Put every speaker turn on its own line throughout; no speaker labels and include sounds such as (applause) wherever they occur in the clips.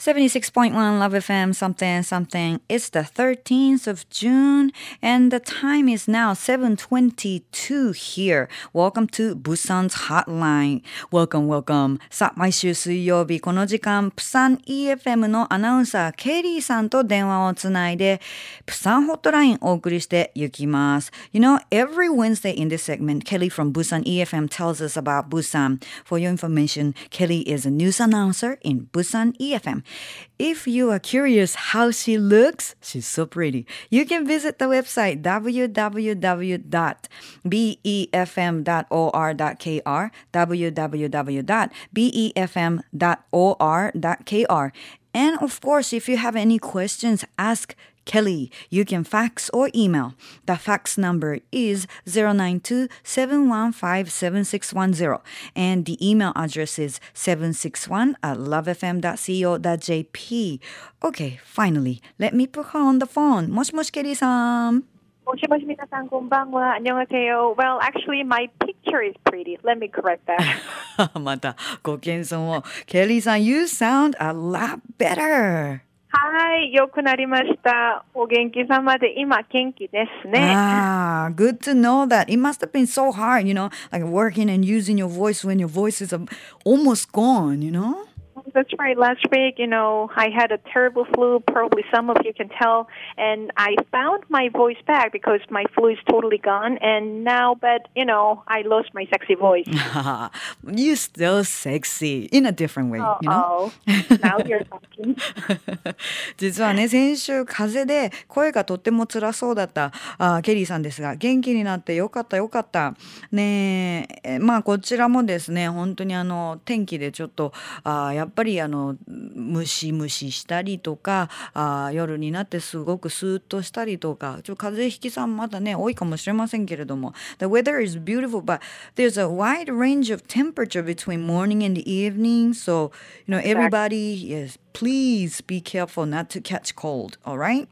76.1 Love FM something something. It's the 13th of June and the time is now 7:22 here. Welcome to Busan's Hotline. Welcome, welcome. さあ、毎週水曜日この時間、プサン EFM のアナウンサーケリーさんと電話をつないで、プサンホットラインお送りしていきます。You know, every Wednesday in this segment, Kelly from Busan EFM tells us about Busan. For your information, Kelly is a news announcer in Busan EFM. If you are curious how she looks, she's so pretty. You can visit the website www.befm.or.kr, www.befm.or.kr. And of course, if you have any questions, ask Kelly. You can fax or email. The fax number is 092 and the email address is 761 at lovefm.co.jp. Okay, finally, let me put her on the phone. Mosh mosh, Kelly-san.
Well, actually, my picture is pretty. Let me correct that. (laughs)
また、ご謙遜を。ケリーさん、you sound a lot better.
はい、良くなりました。お元気様で今元気ですね。
Ah, good to know that. It must have been so hard, you know, like working and using your voice when your voice is almost gone, you know?
That's right. Last week, you know, I had a terrible flu. Probably some of you can tell. And I found my voice back because my flu is totally gone. And now, but, you know, I lost my sexy voice. (laughs)
you still sexy in a different way,
oh,
you know?
Oh, now you're talking. (laughs)
実はね、先週風邪で声がとっても辛そうだったあケリーさんですが、元気になってよかったよかった。ねえ、まあこちらもですね、本当にあの、天気でちょっと、あやっぱり りぱりあのムシムシしたりとかあ夜になってすごくスーッとしたりとかちょ風邪ひきさんまだね多いかもしれませんけれども The weather is beautiful but there's a wide range of temperature between morning and evening so you know everybody yes please be careful not to catch cold all right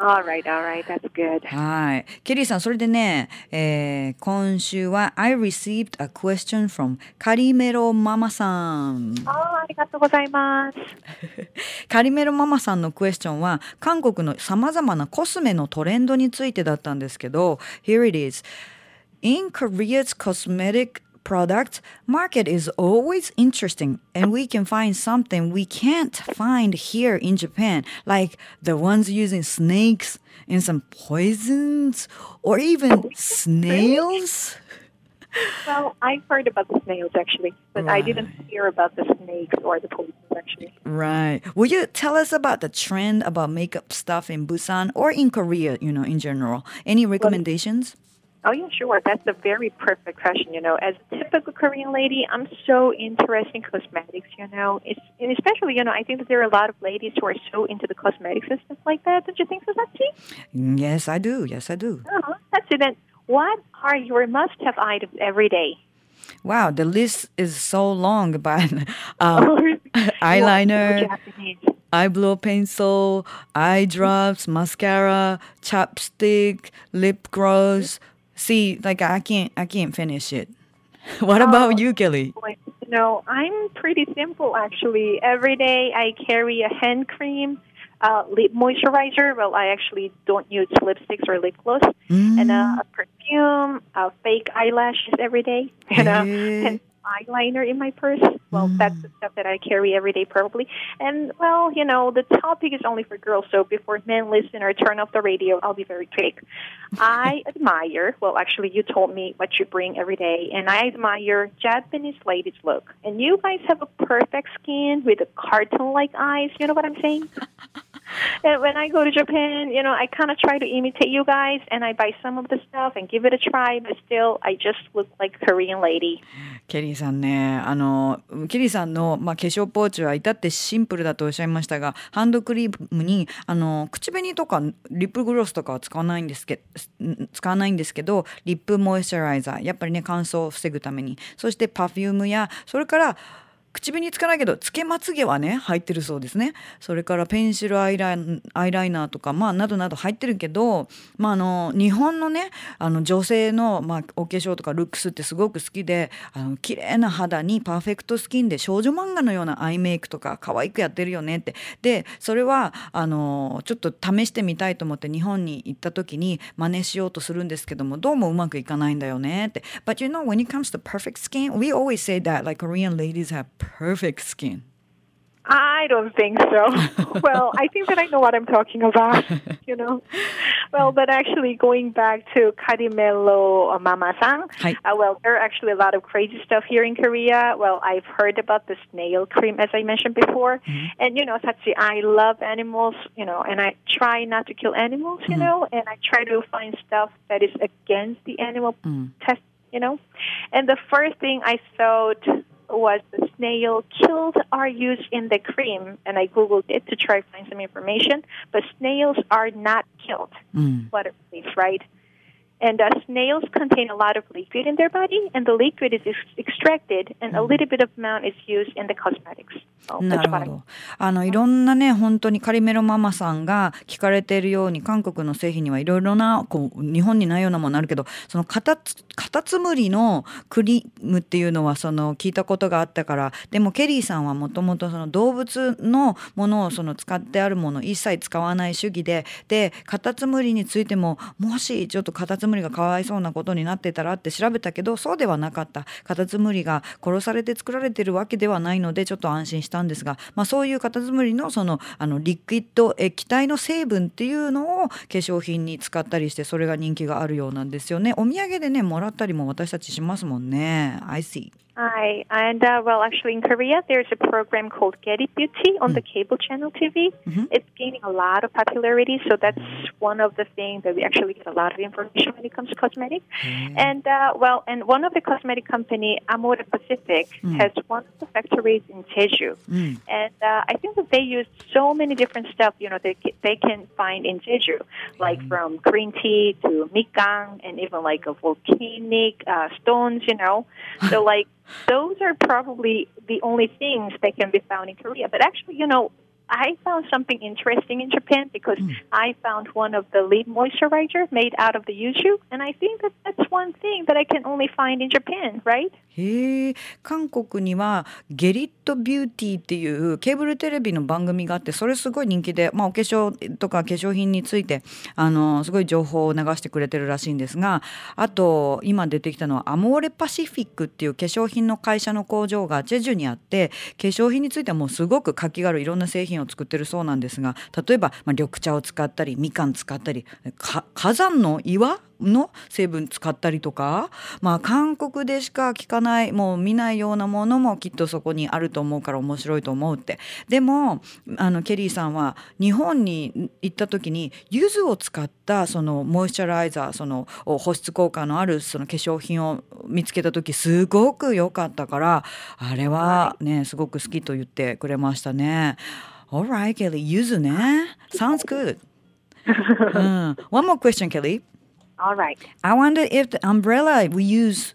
Alright, alright, that's good.
はい。ケリーさん、それでね、えー、今週は I received a question from カリメロママさん。
あありがとうございます。
カリメロママさんのクエスチョンは韓国のさまざまなコスメのトレンドについてだったんですけど、Here it is. In Korea's cosmetic product market is always interesting and we can find something we can't find here in Japan like the ones using snakes and some poisons or even snails
well, I've heard about the snails actually, but right. I didn't hear about the snakes or the poisons actually.
Right. Will you tell us about the trend about makeup stuff in Busan or in Korea, you know, in general? Any recommendations? Well,
Oh, yeah, sure. That's a very perfect question. You know, as a typical Korean lady, I'm so interested in cosmetics, you know. It's, and especially, you know, I think that there are a lot of ladies who are so into the cosmetics and stuff like that. Don't you think so, Sachi?
Yes, I do. Yes, I do.
Uh-huh. That's it. Then what are your must-have items every day?
Wow, the list is so long, (laughs) but (laughs) um, (laughs) eyeliner, eyebrow pencil, eye drops, mascara, chapstick, lip gloss, See, like I can't, I can't finish it. (laughs) What about you, Kelly?
No, I'm pretty simple actually. Every day I carry a hand cream, uh, lip moisturizer. Well, I actually don't use lipsticks or lip gloss, mm. and uh, a perfume, uh, fake eyelashes every day, (laughs) and, uh, and eyeliner in my purse. Well, mm. that's the stuff that I carry every day, probably. And well, you know, the topic is only for girls, so before men listen or turn off the radio, I'll be very quick. (laughs) I admire. Well, actually, you told me what you bring every day, and I admire Japanese ladies' look. And you guys have a perfect skin with a cartoon-like eyes. You know what I'm saying? (laughs) and when I go to Japan, you know, I kind of try to imitate you guys, and I buy some of the stuff and give it a try. But still, I just look like Korean lady.
ケリーさんね、あのケリーさんのまあ化粧ポーチは至ってシンプルだとおっしゃいましたが、ハンドクリームにあの口紅とかリップグロスとかは使わないんですけ使わないんですけど、リップモイスチャライザーやっぱりね乾燥を防ぐために、そしてパフュームやそれから口紅つかないけどつけまつげはね入ってるそうですねそれからペンシルアイライアイライナーとかまあなどなど入ってるけど、まあ、あの日本のねあの女性の、まあ、お化粧とかルックスってすごく好きであの綺麗な肌にパーフェクトスキンで少女漫画のようなアイメイクとか可愛くやってるよねってでそれはあのちょっと試してみたいと思って日本に行った時に真似しようとするんですけどもどうもうまくいかないんだよねって。But you know when it comes to perfect skin we always say that like Korean ladies have perfect skin.
I don't think so. (laughs) well, I think that I know what I'm talking about, (laughs) you know. Well, but actually, going back to Calimero Mama-san, uh, well, there are actually a lot of crazy stuff here in Korea. Well, I've heard about the snail cream, as I mentioned before. Mm-hmm. And, you know, Sachi, I love animals, you know, and I try not to kill animals, you mm-hmm. know, and I try to find stuff that is against the animal mm-hmm. test, you know. And the first thing I thought was the snail killed are used in the cream, and I googled it to try to find some information. But snails are not killed. Mm. Relief, right? And uh, snails contain a lot of liquid in their body, and the liquid is ex- extracted, and a little bit of amount is used in the cosmetics.
なるほど。あのいろんなね本当にカリメロママさんが聞かれているように韓国の製品にはいろいろなこう日本にないようなものあるけどそのカタカタツムリのクリームっていうのはその聞いたことがあったからでもケリーさんはもともとその動物のものをその使ってあるもの一切使わない主義ででカタツムリについてももしちょっとカタツムリがかわいそうなことになってたらって調べたけどそうではなかったカタツムリが殺されて作られてるわけではないのでちょっと安心したんですが、まあ、そういうカタツムリのそのあのリクイッド液体の成分っていうのを化粧品に使ったりしてそれが人気があるようなんですよね。お土産でねもらったりも私たちしますもんね。I see.
Hi, and uh, well, actually, in Korea, there's a program called Get It Beauty on mm. the cable channel TV. Mm-hmm. It's gaining a lot of popularity, so that's one of the things that we actually get a lot of information when it comes to cosmetics. Mm. And uh, well, and one of the cosmetic company, Amore Pacific, mm. has one of the factories in Jeju, mm. and uh, I think that they use so many different stuff. You know, they they can find in Jeju, like mm. from green tea to migang, and even like a volcanic uh, stones. You know, so (laughs) like those are probably the only things that can be found in Korea. But actually, you know, I found something interesting in Japan because mm. I found one of the lip moisturizer made out of the yuzu, and I think that that's one thing that I can only find in Japan, right?
へえ韓国にはゲリットビューティーっていうケーブルテレビの番組があってそれすごい人気で、まあ、お化粧とか化粧品についてあのすごい情報を流してくれてるらしいんですがあと今出てきたのはアモーレパシフィックっていう化粧品の会社の工場がチェジュにあって化粧品についてはもうすごく活気があるいろんな製品を作ってるそうなんですが例えば、まあ、緑茶を使ったりみかん使ったり火山の岩の成分使ったりとか、まあ、韓国でしか聞かないもう見ないようなものもきっとそこにあると思うから面白いと思うってでもあのケリーさんは日本に行った時に柚子を使ったそのモイスチャライザーその保湿効果のあるその化粧品を見つけた時すごく良かったからあれはねすごく好きと言ってくれましたね。Alright, Kelly. 柚子ね。Sounds good. うん、One more question, Kelly.
All right.
I wonder if the umbrella we use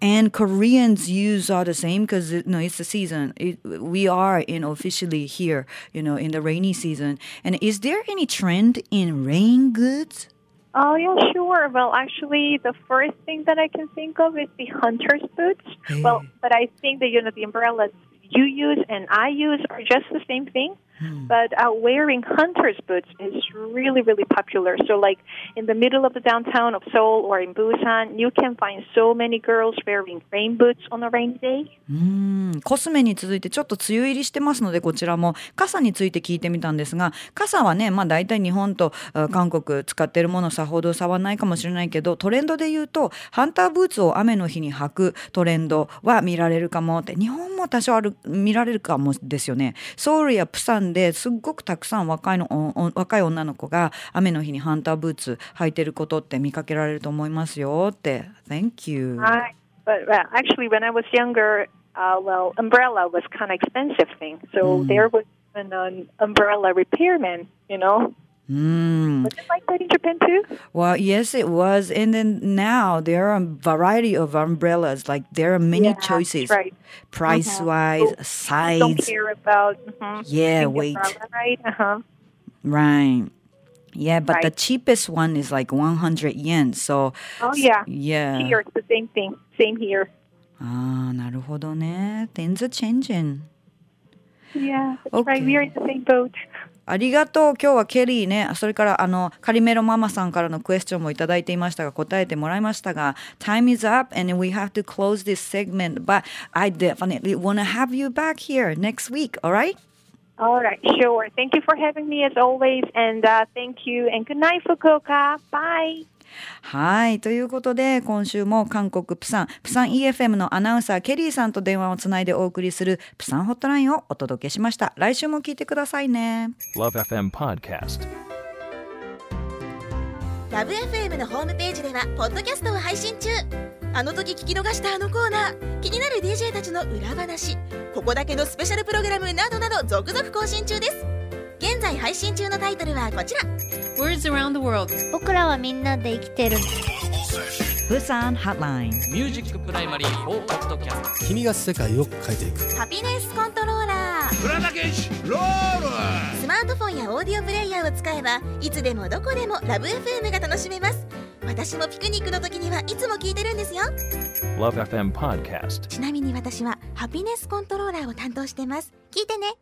and Koreans use are the same because you know it's the season. It, we are in officially here, you know, in the rainy season. And is there any trend in rain goods?
Oh yeah, sure. Well, actually, the first thing that I can think of is the hunter's boots. Hey. Well, but I think that you know the umbrellas you use and I use are just the same thing. Hmm. But uh, wearing hunter's boots is really, really popular. So, like in the middle of the downtown of Seoul or in Busan, you can find so many girls wearing rain boots on a rainy day.
うんコスメに続いてちょっと梅雨入りしてますのでこちらも傘について聞いてみたんですが傘はねまあ大体日本と韓国使ってるものさほど差はないかもしれないけどトレンドで言うとハンターブーツを雨の日に履くトレンドは見られるかもって日本も多少ある見られるかもですよね。ソウルやプサンですっごくたくさん若いの若い女の子が雨の日にハンターブーツ履いてることって見かけられると思いますよって。Thank you.
Hi. But well, actually, when I was younger, uh, well, umbrella was kind of expensive thing. So mm. there was an, an umbrella repairman, you know.
Mm.
Was it like that in Japan too?
Well, yes, it was. And then now there are a variety of umbrellas. Like there are many
Yeah,
choices,
right.
price wise,
Don't
size.
care about. mhm,
Yeah,
the
weight.
umbrella, right? Uh-huh.
Right. Yeah, but the
Right.
cheapest one is like 100 yen. So,
Oh yeah.
yeah.
Here it's the same thing. Same here.
ああ、なるほどね。Things are changing.
Yeah, that's right.
Okay.
We are in the same boat.
ありがとう。今日はケリーね。それから、あの、カリメロママさんからのクエスチョンもいただいていましたが、答えてもらいましたが、Time is up and we have to close this segment. But I definitely want to have you back here next week, alright?
All right, sure. Thank you for having me as always, and uh, thank you. And good night, Fukuoka. Bye.
はい。ということで、今週も韓国プサン、プサン EFM のアナウンサー、ケリーさんと電話をつないでお送りするプサンホットラインをお届けしました。来週も聞いてくださいね。
Love FM Podcast.
ラブ f m のホームページではポッドキャストを配信中あの時聞き逃したあのコーナー気になる DJ たちの裏話ここだけのスペシャルプログラムなどなど続々更新中です現在配信中のタイトルはこちら。
Words around the world.
僕らはみんなで生きてる。
プサンハットライン。
ミュージックプライマリー4ポッドキャスト
君が世界を変えていく。
ハピネスコントローラー。スマートフォンやオーディオプレイヤーを使えばいつでもどこでもラブ FM が楽しめます。私もピクニックの時にはいつも聞いてるんですよ。
Love FM Podcast.
ちなみに私はハピネスコントローラーを担当してます。聞いてね